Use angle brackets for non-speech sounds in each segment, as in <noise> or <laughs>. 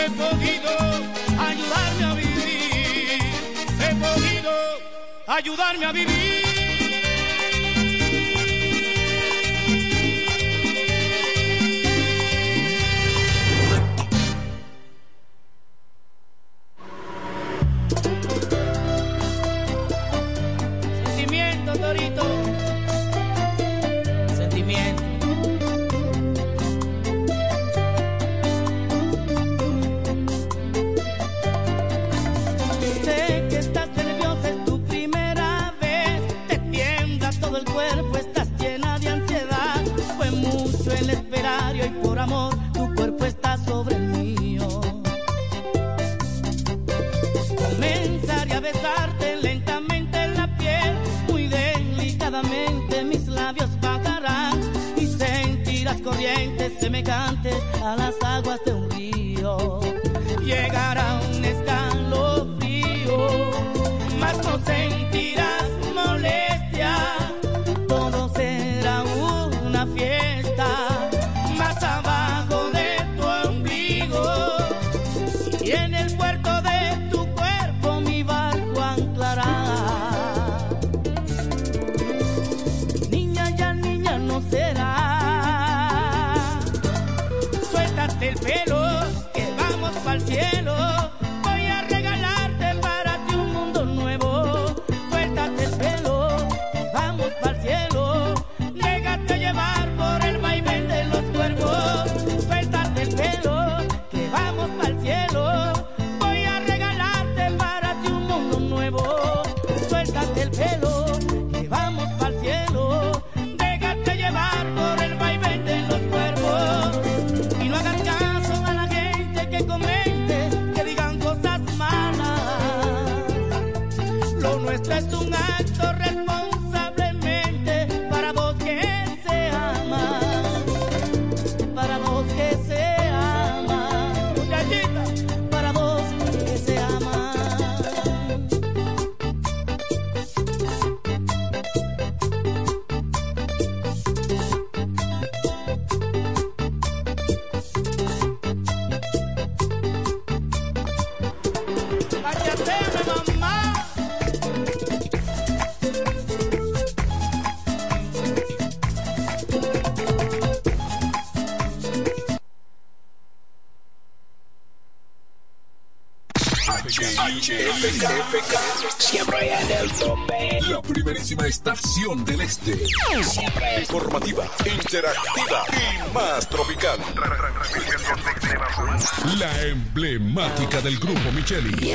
He podido ayudarme a vivir. He podido ayudarme a vivir. HFK, siempre en el tope. La primerísima estación del este. Siempre Informativa, interactiva y más tropical. La emblemática del grupo Micheli.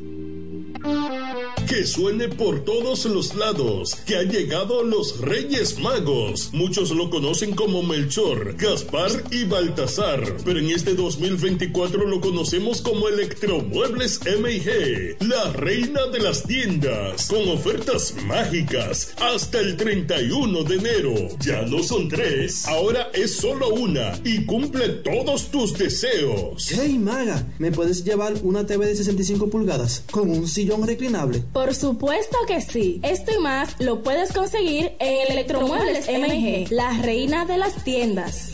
Música Que suene por todos los lados, que han llegado los Reyes Magos. Muchos lo conocen como Melchor, Gaspar y Baltasar, pero en este 2024 lo conocemos como Electromuebles M&G, la reina de las tiendas, con ofertas mágicas hasta el 31 de enero. Ya no son tres, ahora es solo una y cumple todos tus deseos. Hey Maga, ¿me puedes llevar una TV de 65 pulgadas con un sillón reclinable? Por supuesto que sí. Esto y más lo puedes conseguir en Electromuebles MG, la reina de las tiendas.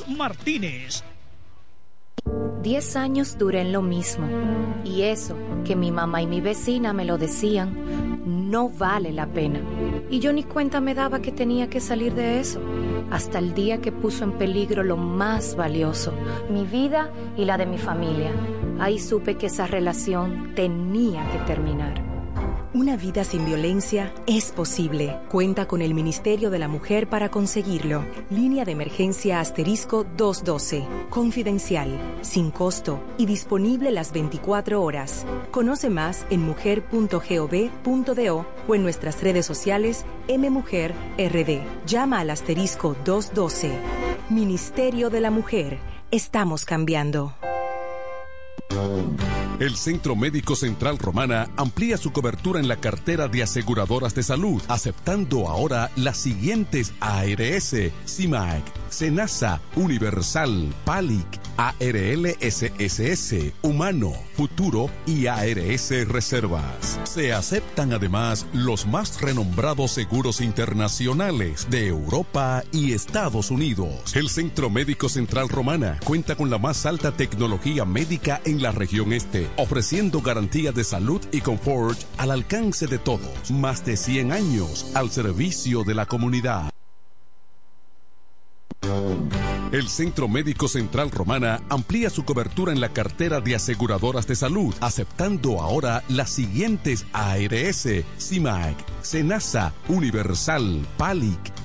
Martínez. Diez años duré en lo mismo. Y eso, que mi mamá y mi vecina me lo decían, no vale la pena. Y yo ni cuenta me daba que tenía que salir de eso. Hasta el día que puso en peligro lo más valioso, mi vida y la de mi familia. Ahí supe que esa relación tenía que terminar. Una vida sin violencia es posible. Cuenta con el Ministerio de la Mujer para conseguirlo. Línea de emergencia asterisco 212. Confidencial, sin costo y disponible las 24 horas. Conoce más en mujer.gov.do o en nuestras redes sociales MMujerRD. Llama al asterisco 212. Ministerio de la Mujer. Estamos cambiando. El Centro Médico Central Romana amplía su cobertura en la cartera de aseguradoras de salud, aceptando ahora las siguientes ARS, CIMAC, SENASA, Universal, PALIC, ARLSSS, Humano, Futuro y ARS Reservas. Se aceptan además los más renombrados seguros internacionales de Europa y Estados Unidos. El Centro Médico Central Romana cuenta con la más alta tecnología médica en la región este, ofreciendo garantía de salud y confort al alcance de todos. Más de 100 años al servicio de la comunidad. El Centro Médico Central Romana amplía su cobertura en la cartera de aseguradoras de salud, aceptando ahora las siguientes ARS, CIMAC, SENASA, Universal, PALIC,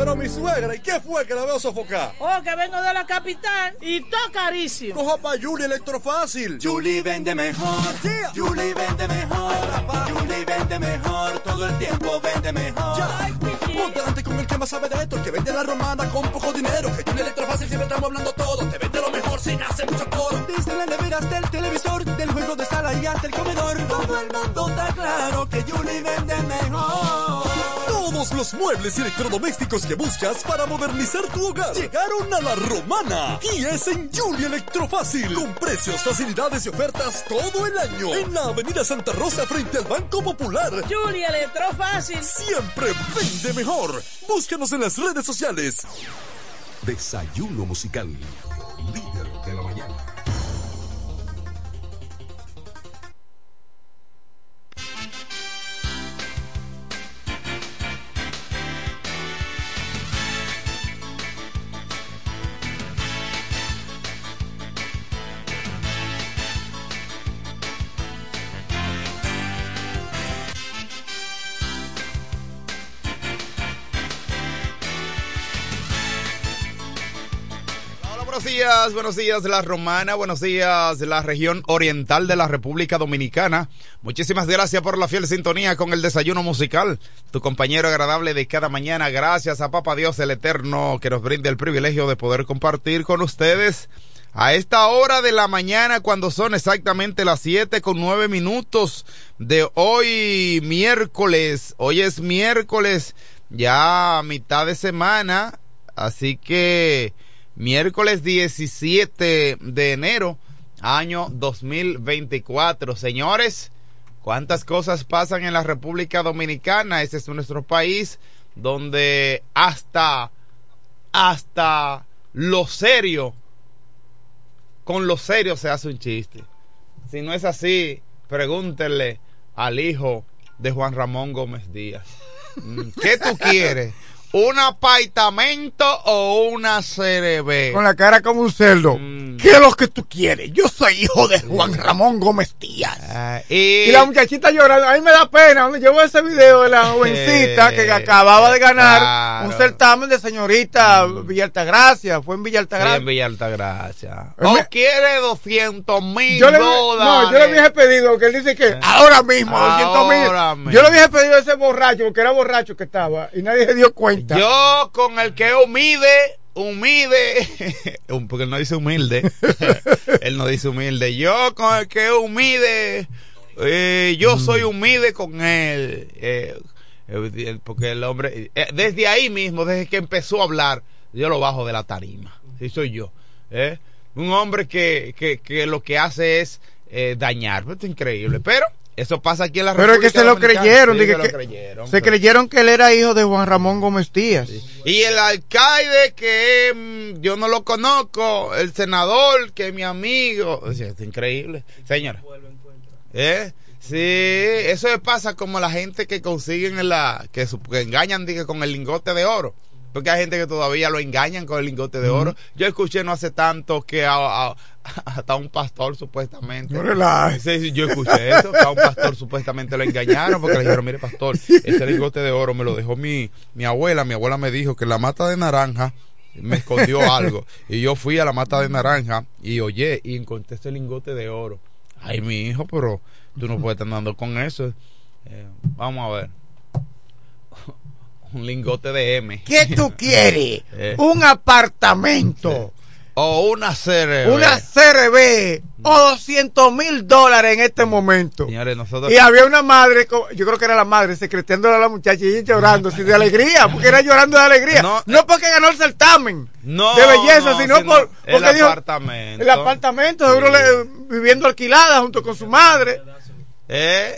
Pero mi suegra, ¿y qué fue que la veo sofocar? Oh, que vengo de la capital y todo carísimo. Coja pa' Julie Electrofácil. Julie vende mejor. Yeah. Julie vende mejor. Julie vende mejor. Todo el tiempo vende mejor. Ponte delante con el que más sabe de esto, el que vende la romana con poco dinero. Que Julie Electrofácil siempre estamos hablando todo. Te vende lo mejor sin hacer mucho coro. Desde la nevera hasta el televisor, del juego de sala y hasta el comedor. Todo el mundo está claro que Julie vende mejor. Todos los muebles y electrodomésticos que buscas para modernizar tu hogar llegaron a la romana y es en Julia Electrofácil con precios, facilidades y ofertas todo el año en la Avenida Santa Rosa frente al Banco Popular. Julia Electrofácil siempre vende mejor. Búscanos en las redes sociales. Desayuno musical, buenos días, buenos días la Romana, buenos días la región oriental de la República Dominicana. Muchísimas gracias por la fiel sintonía con el desayuno musical, tu compañero agradable de cada mañana. Gracias a Papa Dios el Eterno que nos brinde el privilegio de poder compartir con ustedes a esta hora de la mañana cuando son exactamente las siete con nueve minutos de hoy miércoles. Hoy es miércoles, ya mitad de semana, así que miércoles 17 de enero, año 2024. Señores, cuántas cosas pasan en la República Dominicana. Este es nuestro país donde hasta, hasta lo serio, con lo serio se hace un chiste. Si no es así, pregúntenle al hijo de Juan Ramón Gómez Díaz. ¿Qué tú quieres? ¿Un apartamento o una CRB? Con la cara como un cerdo. Mm. ¿Qué es lo que tú quieres? Yo soy hijo de Juan Ramón Gómez Díaz. Ah, y, Y la muchachita llorando. A mí me da pena. Llevo ese video de la jovencita que acababa de ganar claro. un certamen de señorita Villa Altagracia. Fue en Villa Sí, Altagracia. en Villa Altagracia. Él ¿O me- quiere 200 mil Yo le, dólares? no, yo le hubiese pedido que él dice que ahora mismo, 200 mil. Ahora. Yo le hubiese pedido a ese borracho, porque era borracho que estaba, y nadie se dio cuenta. Yo con el que humide, humide, um, <laughs> porque él no dice humilde, <laughs> él no dice humilde, yo con el que humide, eh, yo Mm. soy humide con él, eh, eh, porque el hombre, eh, desde ahí mismo, desde que empezó a hablar, yo lo bajo de la tarima, sí soy yo, ¿eh? un hombre que, que, que lo que hace es dañar, esto es increíble, pero eso pasa aquí en la Pero es que se lo creyeron, Sí, dije se lo que- creyeron, Se pero- creyeron que él era hijo de Juan Ramón Gómez Díaz. Y el alcalde que mm, yo no lo conozco, el senador que es mi amigo, o sea, es increíble, señora. ¿Eh? Sí, eso le pasa como la gente que consiguen en la que, que engañan dije, con el lingote de oro. Porque hay gente que todavía lo engañan con el lingote de oro. Yo escuché no hace tanto que a- a- <laughs> hasta un pastor supuestamente. No. Sí, yo escuché eso, que a un pastor supuestamente lo engañaron porque le dijeron, mire pastor, ese lingote de oro me lo dejó mi, mi abuela. Mi abuela me dijo que la mata de naranja me escondió algo. Y yo fui a la mata de naranja y oye, y encontré ese lingote de oro. Ay, mi hijo, pero tú no puedes estar andando con eso. Eh, vamos a ver. <laughs> Un lingote de M. ¿Qué tú quieres? <laughs> Eh. Un apartamento, O una CRB. una CRB o 200 mil dólares en este momento. Señores, nosotros... Y había una madre, yo creo que era la madre, secreteándole a la muchacha y llorando, así de alegría, porque era llorando de alegría. No. No, porque ganó el certamen No, de belleza, no, sino sino por, el porque dijo, apartamento. el apartamento, seguro viviendo alquilada junto con su madre. Eh,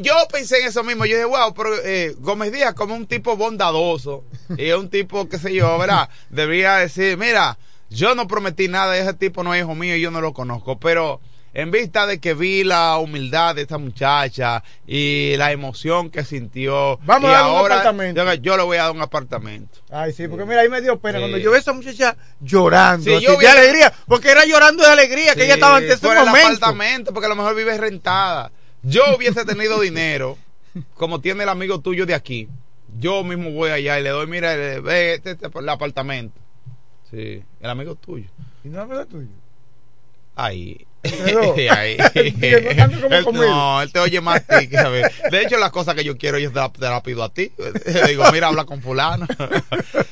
yo pensé en eso mismo. Yo dije, wow, pero eh, Gómez Díaz, como un tipo bondadoso y un tipo, qué sé yo, ¿verdad? Debería decir, mira, yo no prometí nada, ese tipo no es hijo mío y yo no lo conozco, pero en vista de que vi la humildad de esta muchacha y la emoción que sintió, Vamos y a darle un ahora apartamento. yo, yo le voy a dar un apartamento. Ay, sí, porque mira, ahí me dio pena Sí. cuando yo vi a esa muchacha llorando, Sí, así, yo vi- de alegría, porque era llorando de alegría que ella estaba ante el momento. apartamento, porque a lo mejor vive rentada. Yo hubiese tenido dinero, como tiene el amigo tuyo de aquí. Yo mismo voy allá y le doy, mira, eh, ve este, este, el apartamento. Sí, el amigo tuyo. ¿Y no es tuyo? Ahí. Dos. <laughs> ahí. <laughs> No Él- conmigo. no, él te oye más a ti mí. De hecho, las cosas que yo quiero yo te la, te la pido a ti. <laughs> Digo, mira, habla con fulano.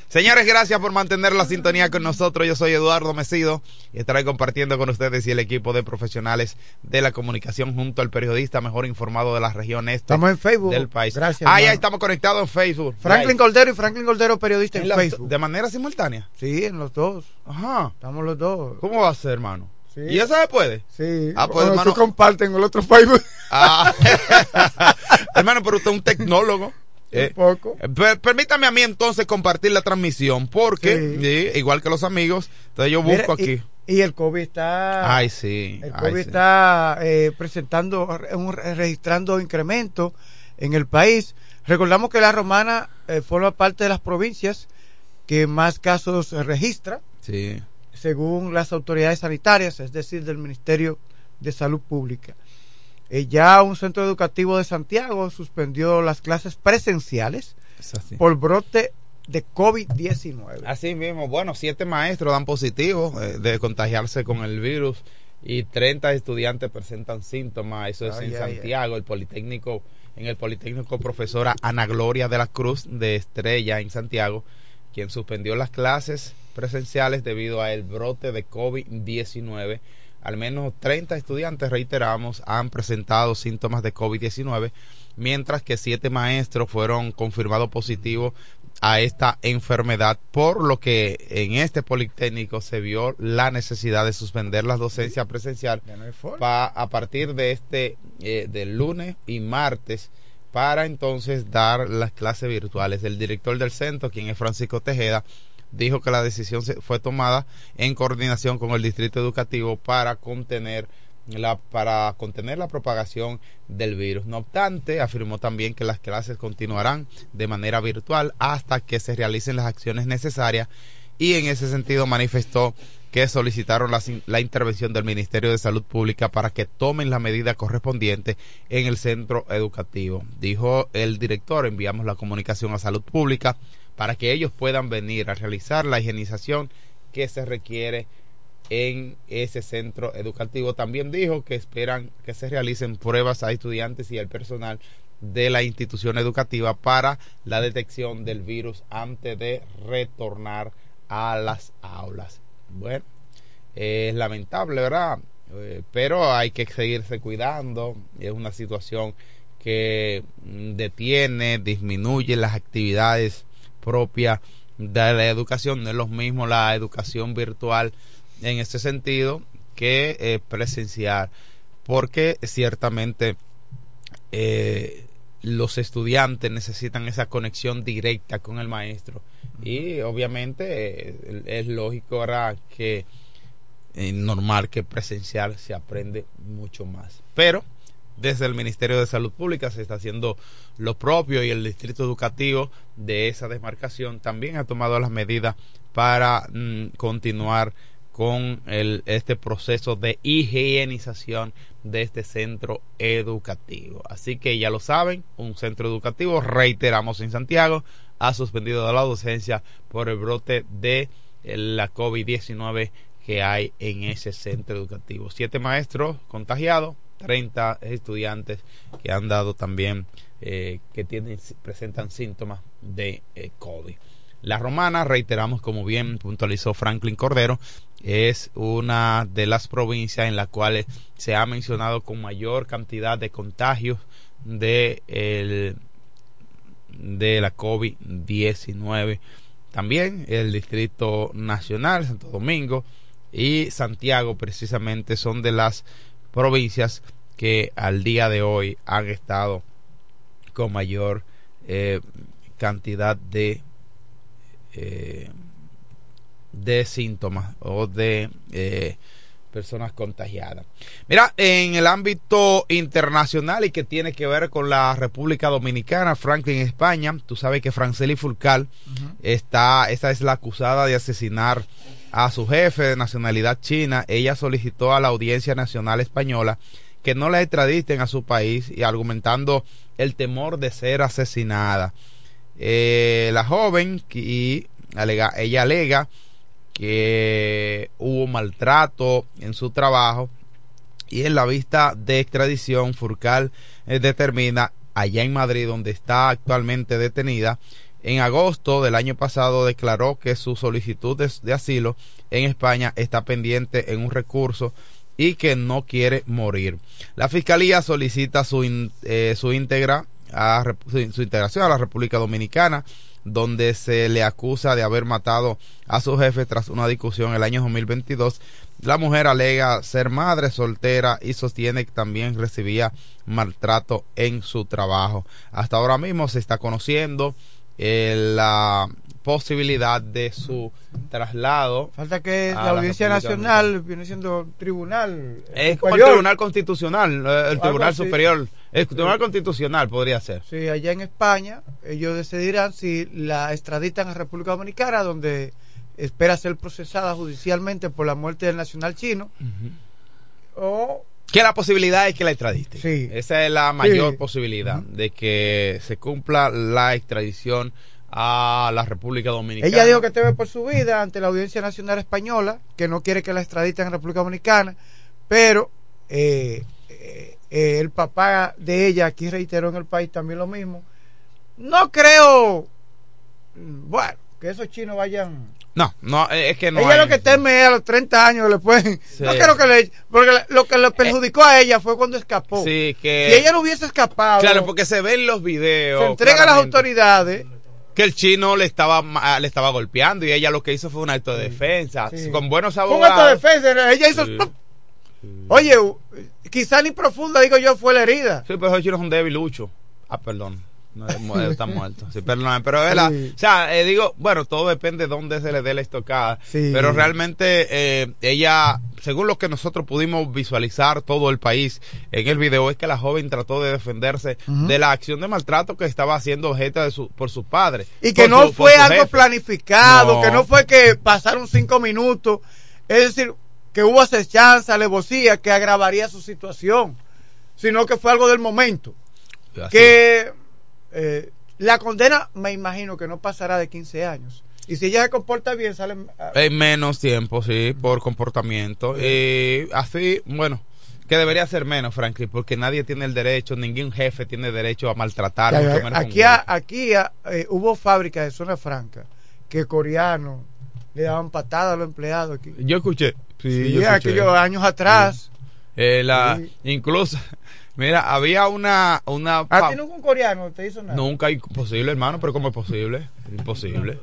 Señores, gracias por mantener la sintonía con nosotros. Yo soy Eduardo Mesido y estaré compartiendo con ustedes y el equipo de profesionales de la comunicación junto al periodista mejor informado de la región este Estamos en Facebook. del país. Gracias, Ah, ya estamos conectados en Facebook. Franklin. Cordero y Franklin Cordero, periodista en, Facebook. De manera simultánea. Sí, en los dos. Ajá. Estamos los dos. ¿Cómo va a ser, hermano? Sí. ¿Y eso se puede? Sí. Ah, pues, Bueno, hermano. tú compartes en el otro Facebook. <laughs> Ah. <laughs> hermano, pero usted es un tecnólogo. Eh, poco. eh, per- permítame a mí entonces compartir la transmisión porque, Sí. sí, igual que los amigos, entonces yo busco Mira, aquí. Y, el COVID está. Ay, sí. El COVID está eh, presentando, un- registrando incremento en el país. Recordamos que la romana eh, forma parte de las provincias que más casos registra, Sí. Según las autoridades sanitarias, es decir, del Ministerio de Salud Pública. Eh, ya un centro educativo de Santiago suspendió las clases presenciales por brote de COVID-19. Así mismo, bueno, siete maestros dan positivo eh, de contagiarse con el virus y 30 estudiantes presentan síntomas. Eso es en Santiago, el Politécnico, en el Politécnico profesora Ana Gloria de la Cruz de Estrella en Santiago, quien suspendió las clases presenciales debido al brote de COVID-19. Al menos 30 estudiantes, reiteramos, han presentado síntomas de COVID-19, mientras que siete maestros fueron confirmados positivos a esta enfermedad, por lo que en este Politécnico se vio la necesidad de suspender las docencias presencial pa- a partir de este eh, del lunes y martes para entonces dar las clases virtuales. El director del centro, quien es Francisco Tejeda, dijo que la decisión fue tomada en coordinación con el distrito educativo para contener la, para contener la propagación del virus. No obstante, afirmó también que las clases continuarán de manera virtual hasta que se realicen las acciones necesarias y en ese sentido manifestó que solicitaron la, la, intervención del Ministerio de Salud Pública para que tomen la medida correspondiente en el centro educativo. Dijo el director, enviamos la comunicación a Salud Pública para que ellos puedan venir a realizar la higienización que se requiere en ese centro educativo. También dijo que esperan que se realicen pruebas a estudiantes y al personal de la institución educativa para la detección del virus antes de retornar a las aulas. Bueno, es lamentable, ¿verdad? Eh, pero hay que seguirse cuidando. Es una situación que mm, detiene, disminuye las actividades propias de la educación. No es lo mismo la educación virtual en ese sentido que eh, presencial, porque ciertamente eh, los estudiantes necesitan esa conexión directa con el maestro. Y obviamente eh, es lógico ahora que normal que presencial se aprende mucho más. Pero desde el Ministerio de Salud Pública se está haciendo lo propio y el distrito educativo de esa demarcación también ha tomado las medidas para mm, continuar con el, este proceso de higienización de este centro educativo. Así que ya lo saben, un centro educativo, reiteramos en Santiago, ha suspendido la docencia por el brote de la COVID-19 que hay en ese centro educativo. Siete maestros contagiados, 30 estudiantes que han dado también, eh, que tienen, presentan síntomas de eh, COVID. La romana, reiteramos, como bien puntualizó Franklin Cordero, es una de las provincias en las cuales se ha mencionado con mayor cantidad de contagios de, el, de la COVID-19. También el Distrito Nacional, Santo Domingo y Santiago precisamente son de las provincias que al día de hoy han estado con mayor eh, cantidad de eh, de síntomas o de eh, personas contagiadas. Mira, en el ámbito internacional y que tiene que ver con la República Dominicana, Franklin, España, tú sabes que Franceli Fulcal está, esta es la acusada de asesinar a su jefe de nacionalidad china. Ella solicitó a la Audiencia Nacional Española que no la extraditen a su país y argumentando el temor de ser asesinada. Eh, la joven y alega, ella alega que hubo maltrato en su trabajo y en la vista de extradición Furcal eh, determina allá en Madrid donde está actualmente detenida en agosto del año pasado declaró que su solicitud de, asilo en España está pendiente en un recurso y que no quiere morir. La fiscalía solicita su, eh, su, a, su integración a la República Dominicana donde se le acusa de haber matado a su jefe tras una discusión el año 2022. La mujer alega ser madre soltera y sostiene que también recibía maltrato en su trabajo. Hasta ahora mismo se está conociendo eh, la posibilidad de su traslado. Falta que la Audiencia Nacional viene siendo tribunal. Es como el Tribunal Constitucional, el Tribunal Superior el Tribunal Constitucional podría ser. Sí, allá en España ellos decidirán si la extraditan a República Dominicana, donde espera ser procesada judicialmente por la muerte del nacional chino, o... Que la posibilidad es que la extradite. Sí. Esa es la mayor posibilidad de que se cumpla la extradición a la República Dominicana. Ella dijo que teme por su vida ante la Audiencia Nacional Española, que no quiere que la extraditen a República Dominicana, pero eh, eh, el papá de ella aquí reiteró en el país también lo mismo. No creo, bueno, que esos chinos vayan. No, no, eh, es que no. Ella lo que teme es a los 30 años le pueden. No quiero que le. Porque lo que le eh, perjudicó a ella fue cuando escapó. Sí, que. Si ella no hubiese escapado. Claro, porque se ven los videos. Se entrega a las autoridades. Que el chino le estaba le estaba golpeando y ella lo que hizo fue un acto de defensa. Con buenos abogados. Un acto de defensa. Ella hizo. Oye, quizá ni profunda, digo yo, fue la herida. Sí, pero esos chinos son débiluchos. Ah, perdón. No, está <laughs> muerto. Sí, perdóname, pero es la- Sí. o sea, eh, digo, bueno, todo depende de dónde se le dé la estocada. Sí. Pero realmente eh, ella, según lo que nosotros pudimos visualizar todo el país en el video, es que la joven trató de defenderse de la acción de maltrato que estaba haciendo objeto de su, por su padre. Y que no su- fue algo jefe. planificado, No. que no fue que pasaron cinco minutos. Es decir, que hubo acechanza, alevosía, que agravaría su situación. Sino que fue algo del momento. Así. Que eh, la condena, me imagino que no pasará de 15 años. Y si ella se comporta bien, sale. ah, En menos tiempo, sí, por comportamiento. Y así, bueno, que debería ser menos, Franklin, porque nadie tiene el derecho, ningún jefe tiene derecho a maltratar. Ya, mucho ya, aquí a- aquí a- eh, hubo fábricas de zona franca que coreanos le daban patadas a los empleados aquí. Yo escuché. Sí, Sí, yo escuché. aquellos años atrás. Eh, la, Sí. Incluso, mira, había una... una ¿A ti nunca un coreano te hizo nada? Nunca, imposible, hermano, pero ¿cómo es posible? Imposible.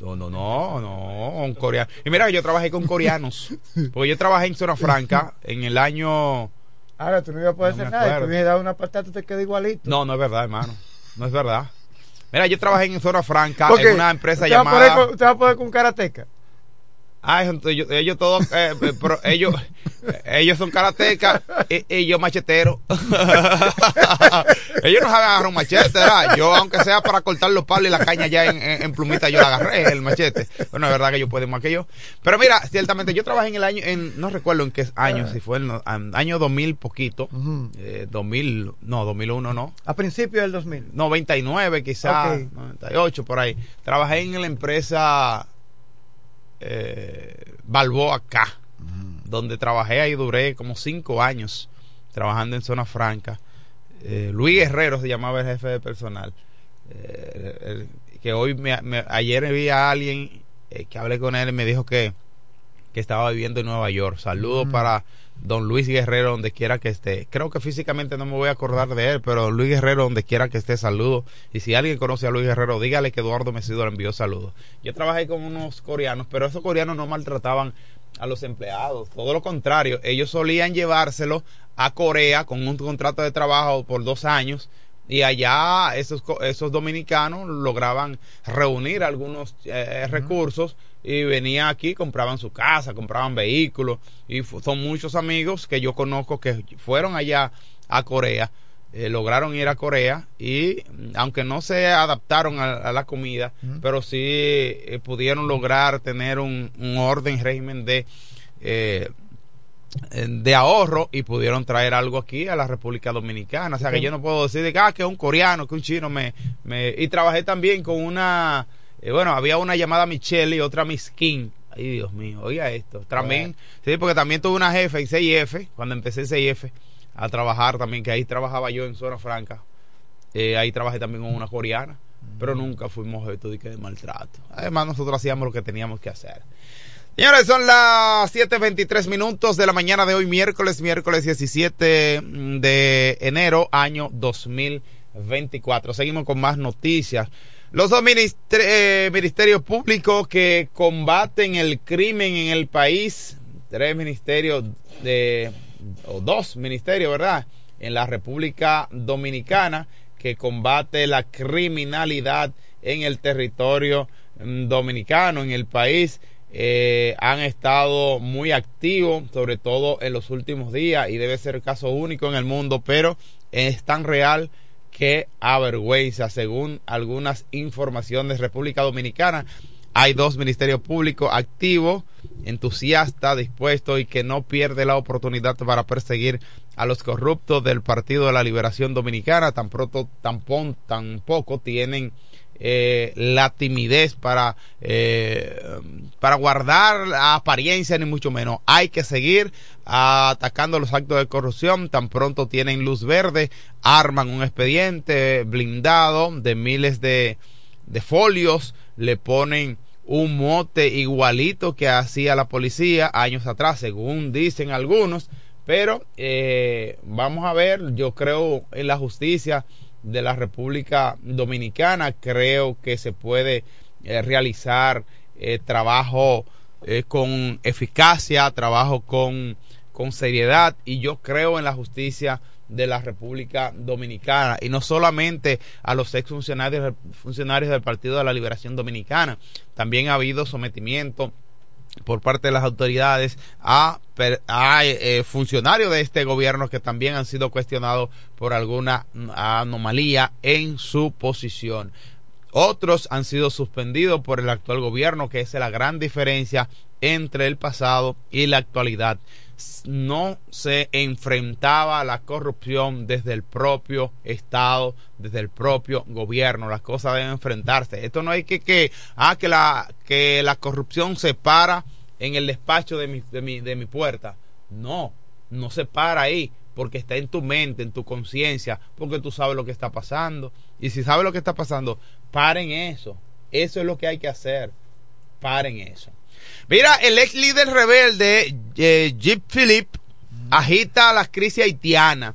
No, no, no, no, un coreano. Y mira que yo trabajé con coreanos, <laughs> porque yo trabajé en Zona Franca en el año... Ahora tú no ibas a poder No me hacer nada. Acuerdo. hubiese dado una patada, tú te quedas igualito. No, no es verdad, hermano, no es verdad. Mira, yo trabajé en Zona Franca en una empresa usted va a poner llamada... con- Usted va a poder con karateca. Ah, entonces ellos, ellos todos, eh, eh, pero ellos, ellos son karatecas y, y yo machetero. <laughs> ellos no saben agarrar un machete, ¿verdad? Yo, aunque sea para cortar los palos y la caña ya en, en- en plumita, yo la agarré, el machete. Bueno, es verdad que ellos pueden más que yo. Pero mira, ciertamente, yo trabajé en el año, en, no recuerdo en qué año, si fue en el año 2000 poquito, eh, 2000, no, 2001 no. A principios del 2000. 99 quizás, Ok. 98 por ahí. Trabajé en la empresa eh, Balboa acá, donde trabajé ahí duré como cinco años trabajando en zona franca. Eh, Luis Guerrero se llamaba el jefe de personal. Eh, el- que hoy me, me- ayer vi a alguien eh, que hablé con él y me dijo que, que estaba viviendo en Nueva York. Saludos Mm. para don Luis Guerrero donde quiera que esté. Creo que físicamente no me voy a acordar de él, pero don Luis Guerrero donde quiera que esté, saludos. Y si alguien conoce a Luis Guerrero, dígale que Eduardo Mesido le envió saludos. Yo trabajé con unos coreanos, pero esos coreanos no maltrataban a los empleados. Todo lo contrario, ellos solían llevárselo a Corea con un contrato de trabajo por dos años y allá esos, esos dominicanos lograban reunir algunos eh, recursos y venía aquí, compraban su casa, compraban vehículos y son muchos amigos que yo conozco que fueron allá a Corea, eh, lograron ir a Corea y mm, aunque no se adaptaron a, a la comida, pero sí eh, pudieron lograr tener un, un orden, régimen de... eh, eh, de ahorro y pudieron traer algo aquí a la República Dominicana. O sea que yo no puedo decir de que, ah, que un coreano, que un chino me, me... Y trabajé también con una... eh, bueno, había una llamada Michelle y otra Miss King. Ay, Dios mío, oiga esto. También, sí, porque también tuve una jefe en CIF, cuando empecé en CIF, a trabajar también, que ahí trabajaba yo en Zona Franca. Eh, ahí trabajé también con una coreana, pero nunca fuimos objeto de, de maltrato. Además, nosotros hacíamos lo que teníamos que hacer. Señores, son las 7.23 minutos de la mañana de hoy, miércoles, miércoles 17 de enero, año 2024. Seguimos con más noticias. Los dos eh, ministerios públicos que combaten el crimen en el país, tres ministerios de, o dos ministerios, ¿verdad? En la República Dominicana que combate la criminalidad en el territorio mm, dominicano, en el país eh, han estado muy activos, sobre todo en los últimos días, y debe ser caso único en el mundo, pero es tan real que avergüenza, según algunas informaciones República Dominicana. Hay dos ministerios públicos activos, entusiastas, dispuestos y que no pierde la oportunidad para perseguir a los corruptos del Partido de la Liberación Dominicana. Tan pronto, tan tampoco tienen eh, la timidez para, eh, para guardar la apariencia, ni mucho menos. Hay que seguir atacando los actos de corrupción. Tan pronto tienen luz verde, arman un expediente blindado de miles de, de folios, le ponen un mote igualito que hacía la policía años atrás, según dicen algunos. Pero eh, vamos a ver, yo creo en la justicia de la República Dominicana, creo que se puede eh, realizar eh, trabajo eh, con eficacia, trabajo con, con seriedad y yo creo en la justicia de la República Dominicana y no solamente a los ex funcionarios, funcionarios del Partido de la Liberación Dominicana, también ha habido sometimiento por parte de las autoridades a, eh, funcionarios de este gobierno que también han sido cuestionados por alguna anomalía en su posición. Otros han sido suspendidos por el actual gobierno, que es la gran diferencia entre el pasado y la actualidad. No se enfrentaba a la corrupción desde el propio Estado, desde el propio gobierno. Las cosas deben enfrentarse. Esto no hay que que, ah, que, la, que la corrupción se para en el despacho de mi, de mi, de mi puerta. No, no se para ahí porque está en tu mente, en tu conciencia, porque tú sabes lo que está pasando. Y si sabes lo que está pasando, paren eso. Eso es lo que hay que hacer. Paren eso. Mira, el ex líder rebelde, eh, Jeep Philip, agita la crisis haitiana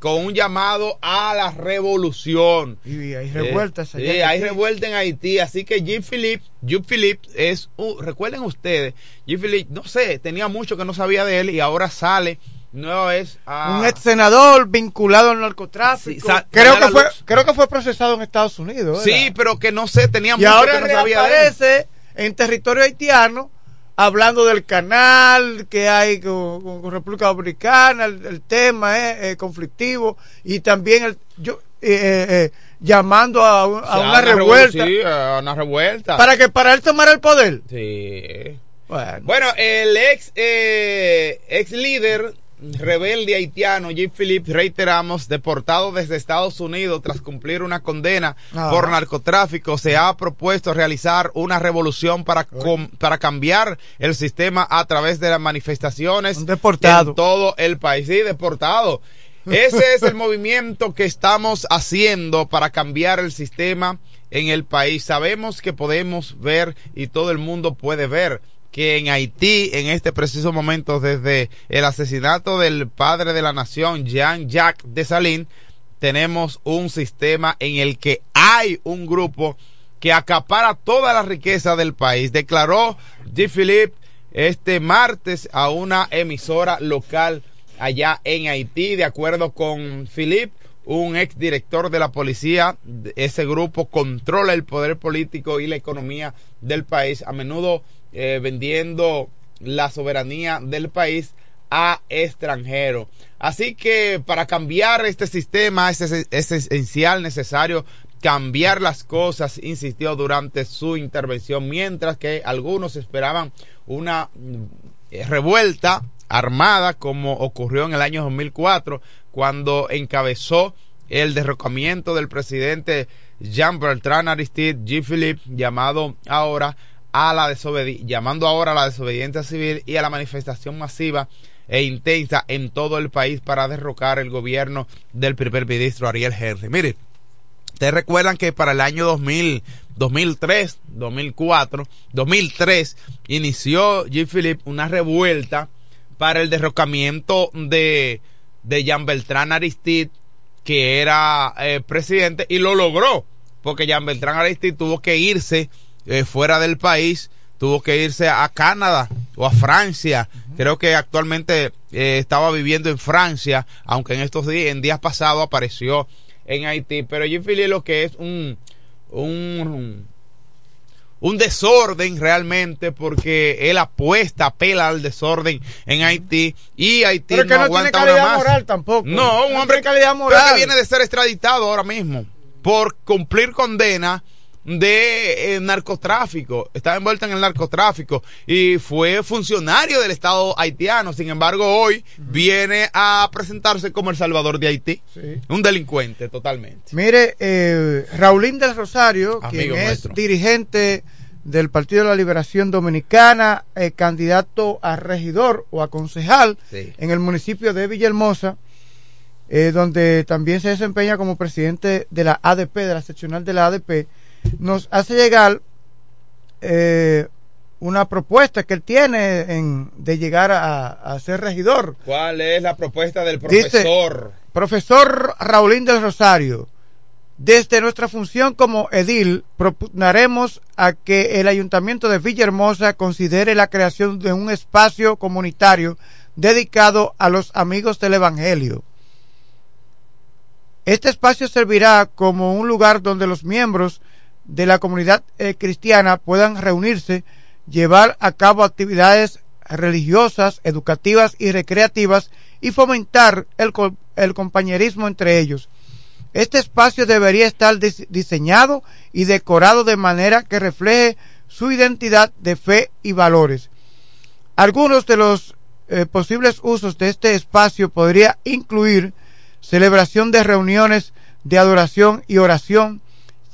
con un llamado a la revolución. Y hay revueltas allá sí, hay revuelta en Haití. Así que Jeep Philip, Jeep Philip es, uh, recuerden ustedes, Jeep Philip, no sé, tenía mucho que no sabía de él y ahora sale no es un ex senador vinculado al narcotráfico. creo que fue creo que fue procesado en Estados Unidos. Sí, pero que no sé, tenía y ahora que no sabía de en territorio haitiano hablando del canal que hay con, República Dominicana, el, tema es conflictivo y también el yo eh, eh, llamando a, una, revuelta, sí, a una revuelta para que para él tomara el poder. Sí. Bueno, bueno el ex eh, ex líder rebelde haitiano Jim Phillips, reiteramos, deportado desde Estados Unidos tras cumplir una condena ah. por narcotráfico, se ha propuesto realizar una revolución para, para cambiar el sistema a través de las manifestaciones deportado. en todo el país. Sí, deportado. <laughs> Ese es el movimiento que estamos haciendo para cambiar el sistema en el país. Sabemos que podemos ver y todo el mundo puede ver que en Haití, en este preciso momento, desde el asesinato del padre de la nación, Jean-Jacques Dessalines, tenemos un sistema en el que hay un grupo que acapara toda la riqueza del país. Declaró G. Philippe este martes a una emisora local allá en Haití, de acuerdo con Philippe, un ex director de la policía. Ese grupo controla el poder político y la economía del país. A menudo eh, vendiendo la soberanía del país a extranjeros. Así que para cambiar este sistema es, es, esencial, necesario cambiar las cosas, insistió durante su intervención, mientras que algunos esperaban una eh, revuelta armada como ocurrió en el año 2004 cuando encabezó el derrocamiento del presidente Jean Bertrand Aristide G. Philippe, llamado ahora a la llamando ahora a la desobediencia civil y a la manifestación masiva e intensa en todo el país para derrocar el gobierno del primer ministro Ariel Henry. Mire, ustedes recuerdan que para el año 2000, 2003, 2004, 2003 inició G. Philippe una revuelta para el derrocamiento de, de Jean Beltrán Aristide, que era eh, presidente, y lo logró, porque Jean Beltrán Aristide tuvo que irse eh, fuera del país, tuvo que irse a Canadá o a Francia. Creo que actualmente eh, estaba viviendo en Francia, aunque en estos días, en días pasados apareció en Haití. Pero Jim lo que es un, un, un desorden realmente porque él apuesta, apela al desorden en Haití y Haití pero que no, tiene calidad moral tampoco. No, un hombre calidad moral. que viene de ser extraditado ahora mismo por cumplir condena de eh, narcotráfico, estaba envuelta en el narcotráfico y fue funcionario del Estado haitiano. Sin embargo, hoy viene a presentarse como el Salvador de Haití. Un delincuente totalmente. Mire, eh, Raulín del Rosario, quien es dirigente del Partido de la Liberación Dominicana, eh, candidato a regidor o a concejal en el municipio de Villahermosa, eh, donde también se desempeña como presidente de la ADP, de la seccional de la ADP nos hace llegar eh, una propuesta que él tiene en, de llegar a, ser regidor. ¿Cuál es la propuesta del profesor? profesor Raulín del Rosario, desde nuestra función como edil, propugnaremos a que el ayuntamiento de Villahermosa considere la creación de un espacio comunitario dedicado a los amigos del Evangelio Este espacio servirá como un lugar donde los miembros de la comunidad eh, cristiana puedan reunirse, llevar a cabo actividades religiosas, educativas y recreativas y fomentar el, el compañerismo entre ellos. Este espacio debería estar diseñado y decorado de manera que refleje su identidad de fe y valores. Algunos de los eh, posibles usos de este espacio podría incluir celebración de reuniones de adoración y oración,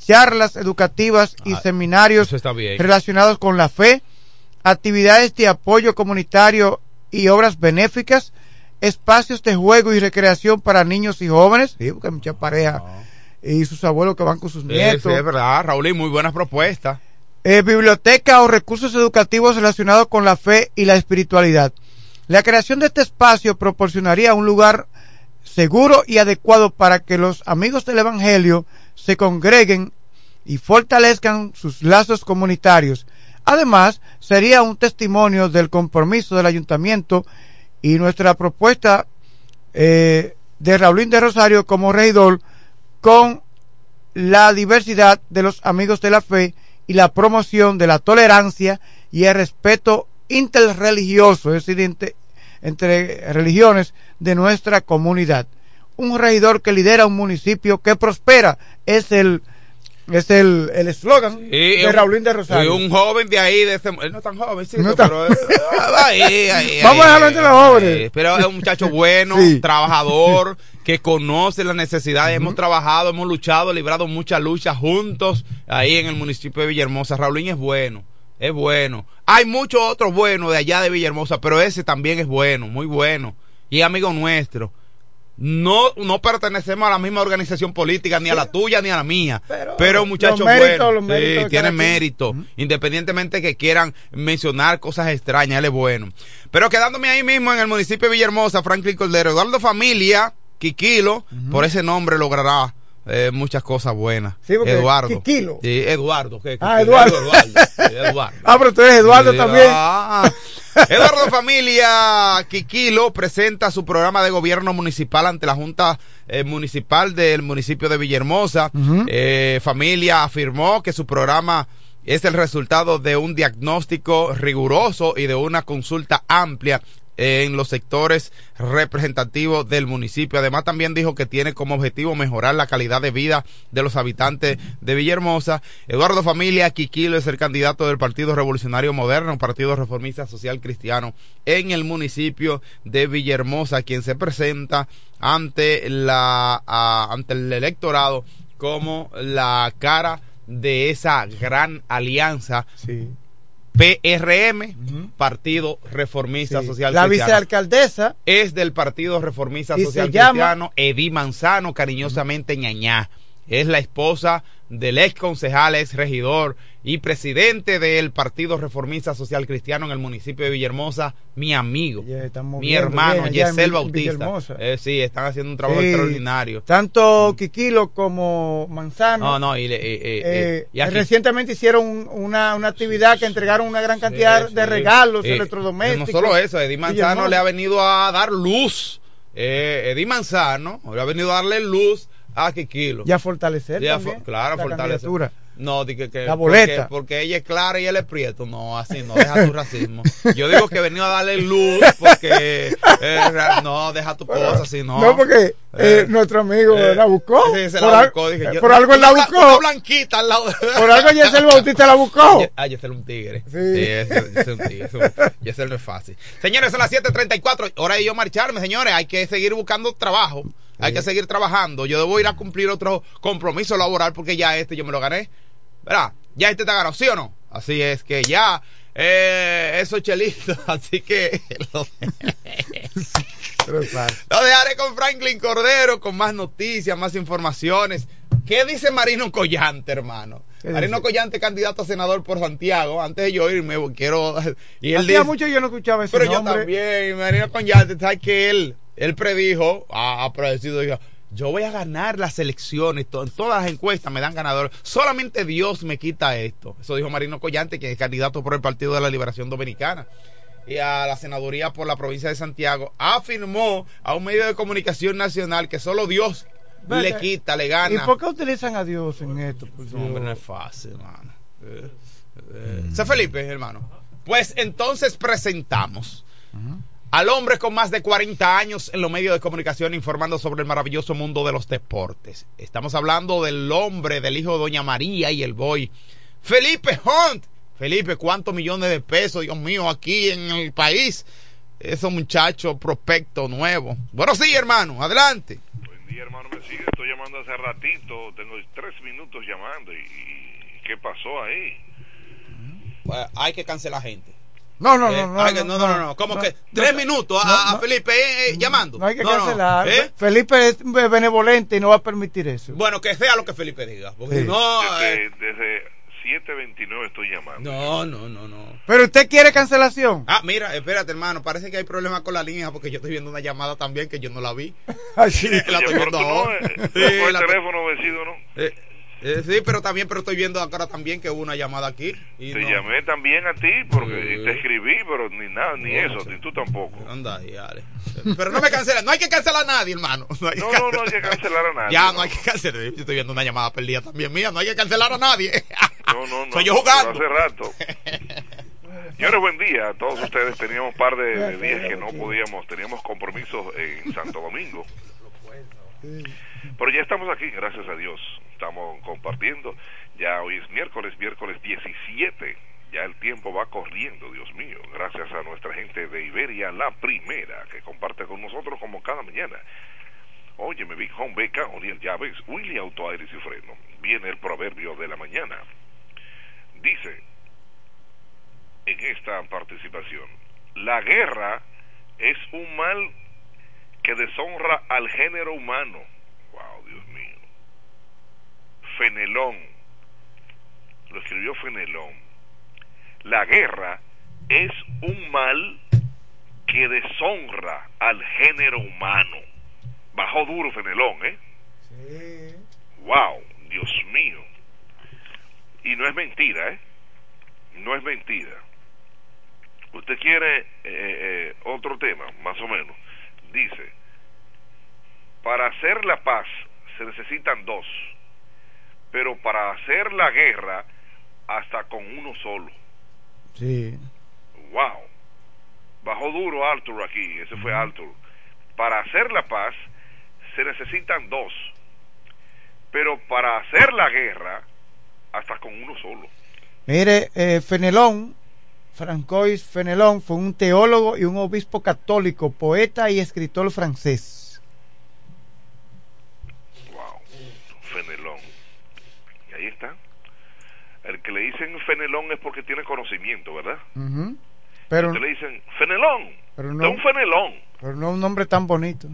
charlas educativas y Ah, seminarios relacionados con la fe, actividades de apoyo comunitario y obras benéficas, espacios de juego y recreación para niños y jóvenes, sí, porque hay muchas parejas y sus abuelos que van con sus Sí, nietos. sí, es verdad, Raúl, y muy buenas propuestas. Eh, biblioteca o recursos educativos relacionados con la fe y la espiritualidad. La creación de este espacio proporcionaría un lugar seguro y adecuado para que los amigos del Evangelio se congreguen y fortalezcan sus lazos comunitarios. Además, sería un testimonio del compromiso del ayuntamiento y nuestra propuesta eh, de Raulín de Rosario como regidor con la diversidad de los amigos de la fe y la promoción de la tolerancia y el respeto interreligioso, es entre, religiones de nuestra comunidad. Un regidor que lidera un municipio que prospera es el es el el eslogan Y de Raulín de y Rosario. un joven de ahí, de ese, él no es tan joven, sí, No pero ahí, <laughs> ahí, Vamos a dejarlo entre los jóvenes. Pero es un muchacho <laughs> bueno, Sí. trabajador, <laughs> que conoce las necesidades. Hemos trabajado, hemos luchado, librado muchas luchas juntos ahí en el municipio de Villahermosa. Raulín es bueno, es bueno. Hay muchos otros buenos de allá de Villahermosa, pero ese también es bueno, muy bueno. Y es amigo nuestro. No, no pertenecemos a la misma organización política, ni a la tuya ni a la mía. Pero, es un muchacho los méritos, bueno. Sí, tiene mérito. Independientemente que quieran mencionar cosas extrañas, él es bueno. Pero quedándome ahí mismo en el municipio de Villahermosa, Franklin Cordero, Eduardo Familia, Quiquilo, por ese nombre logrará eh, muchas cosas buenas. Sí, Eduardo. Quiquilo. Sí, Eduardo. ¿qué? Ah, Quiquilo, Eduardo. Eduardo. Sí, <laughs> Eduardo. Ah, pero tú eres Eduardo Sí, también. ah. Eduardo Familia Quiquilo presenta su programa de gobierno municipal ante la Junta eh, Municipal del municipio de Villahermosa. Eh, Familia afirmó que su programa es el resultado de un diagnóstico riguroso y de una consulta amplia en los sectores representativos del municipio. Además, también dijo que tiene como objetivo mejorar la calidad de vida de los habitantes de Villahermosa. Eduardo Familia Quiquilo es el candidato del Partido Revolucionario Moderno, Partido Reformista Social Cristiano, en el municipio de Villahermosa, quien se presenta ante la ante el electorado como la cara de esa gran alianza PRM, Partido Reformista Sí. Social La Cristiano. vicealcaldesa Es del Partido Reformista Social llama- Cristiano, Edí Manzano, cariñosamente ñañá. Es la esposa del ex concejal, ex regidor y presidente del Partido Reformista Social Cristiano en el municipio de Villahermosa, mi amigo, mi hermano, bien Yesel Bautista. Eh, sí, están haciendo un trabajo Sí. extraordinario. Tanto Quiquilo como Manzano. No, no, y, le- eh, eh, y aquí- recientemente hicieron un- una, una actividad que entregaron una gran cantidad Sí, de regalos electrodomésticos. No solo eso, Eddie Manzano Villahermosa. le ha venido a dar luz. Eh, Eddie Manzano le ha venido a darle luz a Kikilo. Y a fortalecer Y a claro, la fortalecer. No, que, que- La boleta. Porque, porque ella es clara y él es prieto. No, así no, deja tu racismo. Yo digo que venido a darle luz porque. eh, no, deja tu cosa así, no. No, porque eh, Eh, nuestro amigo eh, la buscó. sí, se por, la buscó, dije yo. por algo él la buscó. una blanquita al lado. Por algo Yesel Bautista la buscó. Ah, Yesel es un tigre. Sí. Yesel es un tigre. Yesel no es fácil. Señores, son las 7:34. Hora de yo marcharme, señores. Hay que seguir buscando trabajo. Hay que seguir trabajando. Yo debo ir a cumplir otro compromiso laboral porque ya este yo me lo gané. ¿Verdad? Ya este está ganado, ¿sí o no? Así es que ya. Eh, eso chelito. <laughs> Así que. lo- <laughs> Lo dejaré con Franklin Cordero con más noticias, más informaciones. ¿Qué dice Marino Collante, hermano? ¿Qué Marino dice? Collante, candidato a senador por Santiago. Antes de yo irme, quiero. <laughs> Y él Hacía dice, mucho yo no escuchaba ese pero yo nombre. también, Marino Collante, ¿sabes que él? Él predijo, ha, ha predecido, dijo, yo voy a ganar las elecciones, to- todas las encuestas me dan ganador. Solamente Dios me quita esto. Eso dijo Marino Collante, que es candidato por el Partido de la Liberación Dominicana y a la senaduría por la provincia de Santiago, afirmó a un medio de comunicación nacional que solo Dios le quita, le ¿Y gana. por qué utilizan a Dios en esto? No, hombre, no es fácil, hermano. Eh, eh, Sé Felipe, hermano. Pues entonces presentamos al hombre con más de 40 años en los medios de comunicación informando sobre el maravilloso mundo de los deportes. Estamos hablando del hombre, del hijo de Doña María y el boy. Felipe Hunt. Felipe, ¿cuántos millones de pesos, Dios mío, aquí en el país? Esos muchachos prospecto nuevo. Bueno, sí, hermano, adelante. Buen día, hermano, me sigue. Estoy llamando hace ratito. Tengo tres minutos llamando. ¿Y, y qué pasó ahí? Pues, hay que cancelar gente. No, no, Eh, no, no, hay que- no, no, no, no, ¿Cómo que tres minutos a, no, a no. Felipe eh, eh, llamando? No hay que No, no, cancelar. ¿eh? Felipe es benevolente y no va a permitir eso. Bueno, que sea lo que Felipe diga. Porque Sí. no, Desde, eh, desde 729 estoy llamando. no, no, no, no. Pero usted quiere cancelación. Ah, mira, espérate, hermano. Parece que hay problemas con la línea porque yo estoy viendo una llamada también que yo no la vi. <laughs> Así. <laughs> la estoy viendo no, ahora. Sí, el la- teléfono vencido, ¿no? eh, eh, sí, pero también, pero estoy viendo ahora también que hubo una llamada aquí. Y Te no. llamé también a ti porque te escribí, pero ni nada, ni eso, ni tú tampoco. Anda, Ale. Pero no me cancela, no hay que cancelar a nadie, hermano. No, No, no, hay que cancelar a nadie. Ya, no. no hay que cancelar. Yo estoy viendo una llamada perdida también mía. No hay que cancelar a nadie. No, no, no. Soy yo jugando. Hace rato. Señores, buen día a todos ustedes. Teníamos un par de días que no podíamos, teníamos compromisos en Santo Domingo. Pero ya estamos aquí, gracias a Dios. Estamos compartiendo. Ya hoy es miércoles, miércoles 17. Ya el tiempo va corriendo, Dios mío. Gracias a nuestra gente de Iberia, la primera, que comparte con nosotros como cada mañana. Óyeme, Big Home Beca, Oriel Llaves, Willy Auto Aires y Freno. Viene el proverbio de la mañana. Dice en esta participación, la guerra es un mal que deshonra al género humano. Fenelón, lo escribió Fenelón. La guerra es un mal que deshonra al género humano. Bajó duro Fenelón, ¿eh? Wow, Dios mío. Y no es mentira, ¿eh? No es mentira. Usted quiere eh, eh, otro tema, más o menos. Dice, para hacer la paz se necesitan dos, pero para hacer la guerra hasta con uno solo. Sí. Wow. Bajó duro Arthur aquí, ese fue Arthur. Para hacer la paz se necesitan dos, pero para hacer la guerra hasta con uno solo. Mire, eh, Fenelón, Francois Fenelón, fue un teólogo y un obispo católico, poeta y escritor francés. Wow. Fenelón. Y ahí está. El que le dicen Fenelón es porque tiene conocimiento, ¿verdad? Ujú. Pero, Usted le dicen Fenelón. pero de no, un Fenelón. pero no un nombre tan bonito.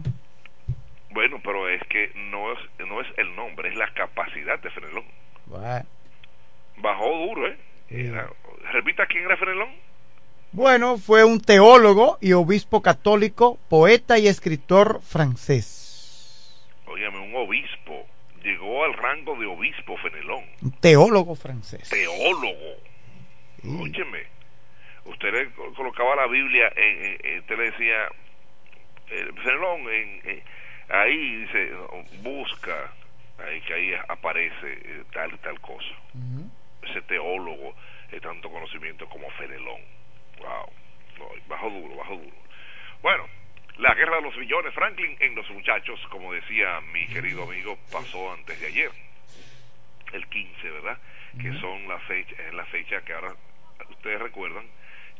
Bueno, pero es que no es, no es el nombre, es la capacidad de Fenelón. Bueno. Bajó duro, ¿eh? Era- Repita quién era Fenelón. Bueno, fue un teólogo y obispo católico, poeta y escritor francés. Óigame, un obispo. Llegó al rango de obispo Fenelón. Teólogo francés. Teólogo. Óyeme. Usted le co- colocaba la Biblia, en, usted le decía, eh, Fenelón, en, ahí dice, busca, ahí que ahí aparece eh, tal y tal cosa. Ese teólogo de tanto conocimiento como Fenelón. Wow. No, bajo duro, bajo duro. Bueno, la guerra de los billones, Franklin, en los muchachos, como decía mi querido amigo, pasó antes de ayer. El 15, ¿verdad? Que son la fecha, es la fecha que ahora ustedes recuerdan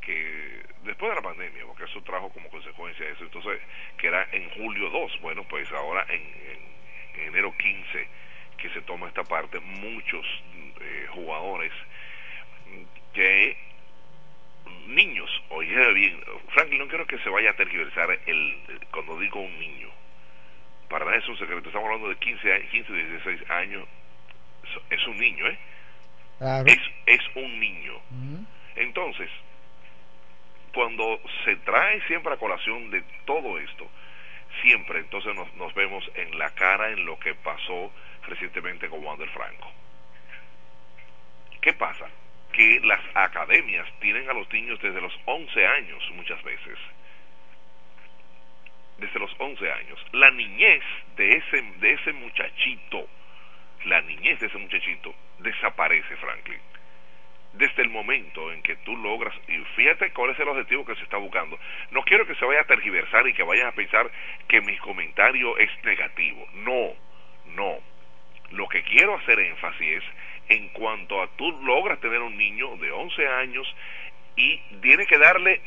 que después de la pandemia, porque eso trajo como consecuencia eso, entonces que era en julio 2, bueno, pues ahora en, en- en enero 15 que se toma esta parte, muchos eh, jugadores que niños, oye bien, Franklin, no quiero que se vaya a tergiversar el, cuando digo un niño, para nada es un secreto, estamos hablando de 15, a- 15 16 años, es un niño, ¿eh? Claro. Es, es un niño. Entonces, cuando se trae siempre a colación de todo esto, siempre entonces nos, nos vemos en la cara en lo que pasó recientemente con Wander Franco. ¿Qué pasa? Que las academias tienen a los niños desde los 11 años muchas veces. desde los 11 años, la niñez de ese, de ese muchachito, la niñez de ese muchachito desaparece, Franklin. Desde el momento en que tú logras, y fíjate cuál es el objetivo que se está buscando. No quiero que se vaya a tergiversar y que vayan a pensar que mi comentario es negativo. No, no. Lo que quiero hacer énfasis es en cuanto a tú logras tener un niño de 11 años y tiene que darle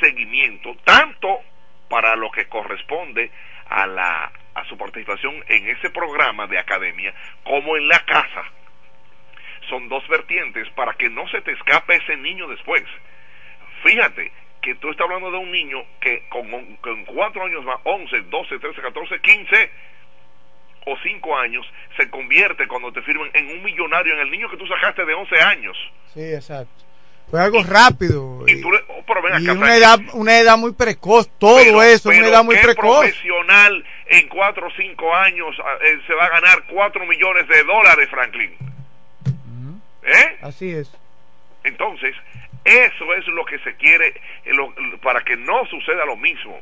seguimiento tanto para lo que corresponde a la a su participación en ese programa de academia como en la casa. Son dos vertientes para que no se te escape ese niño después. Fíjate que tú estás hablando de un niño que con, con cuatro años más 11, 12, 13, 14, 15 o cinco años se convierte cuando te firman en un millonario en el niño que tú sacaste de 11 años Sí, exacto. Fue algo rápido. y, tú le- oh, pero ven Y acá, una edad, una edad muy precoz, todo Pero- eso, una pero edad muy ¿qué precoz. profesional en cuatro o cinco años ah, eh, se va a ganar cuatro millones de dólares, Franklin? ¿Eh? Así es. Entonces, eso es lo que se quiere eh, lo- para que no suceda lo mismo.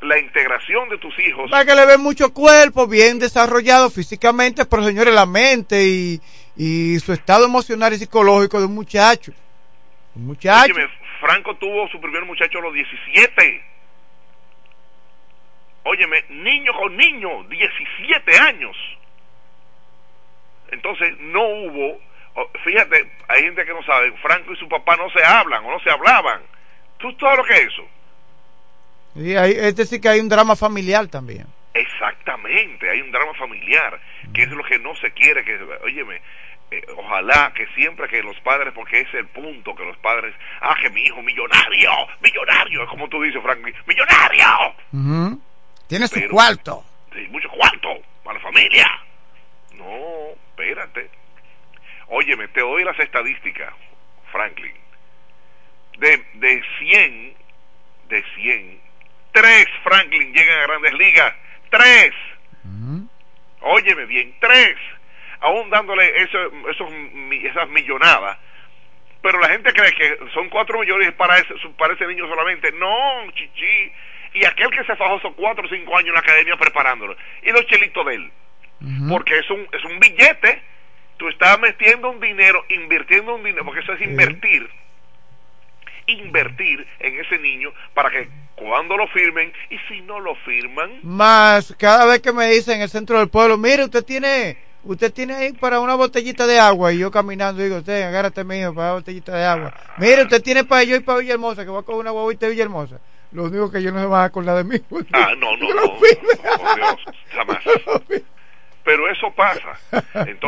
La integración de tus hijos. Para que le ven mucho cuerpo, bien desarrollado físicamente, pero señores, la mente y, y su estado emocional y psicológico de un muchacho. Un muchacho. Óyeme, Franco tuvo su primer muchacho a los 17. Óyeme, niño con niño, 17 años. Entonces no hubo, oh, fíjate, hay gente que no sabe, Franco y su papá no se hablan o no se hablaban. ¿Tú sabes lo que es eso? Y hay- es decir, que hay un drama familiar también. Exactamente, hay un drama familiar, que es lo que no se quiere, que, óyeme, eh, ojalá que siempre que los padres, porque es el punto, que los padres, ah, que mi hijo millonario, millonario, es como tú dices, Frank, millonario, Ujú. Tiene su Pero- cuarto. sí, mucho cuarto para la familia. No, espérate. Óyeme, te doy las estadísticas, Franklin. De, de 100, de 100, tres Franklin llegan a grandes ligas. Tres. Óyeme bien, tres. Aún dándole eso, esos, esas millonadas. Pero la gente cree que son cuatro millones para ese, para ese niño solamente. No, chichi. Y aquel que se fajó esos cuatro o cinco años en la academia preparándolo. Y los chelitos de él. Porque es un, es un billete. Tú estás metiendo un dinero, invirtiendo un dinero, porque eso es invertir. Invertir en ese niño para que cuando lo firmen, y si no lo firman, Más, cada vez que me dicen en el centro del pueblo, mire, usted tiene, usted tiene ahí para una botellita de agua. Y yo caminando digo, usted, agárrate mío para una botellita de agua. Mire, usted tiene para yo y para Villahermosa, que voy a coger una guaguita de Villahermosa. Lo único que yo no se van a acordar de mí. Ah, no, no, no, por Dios, jamás. <laughs> Pero eso pasa. Entonces, <laughs>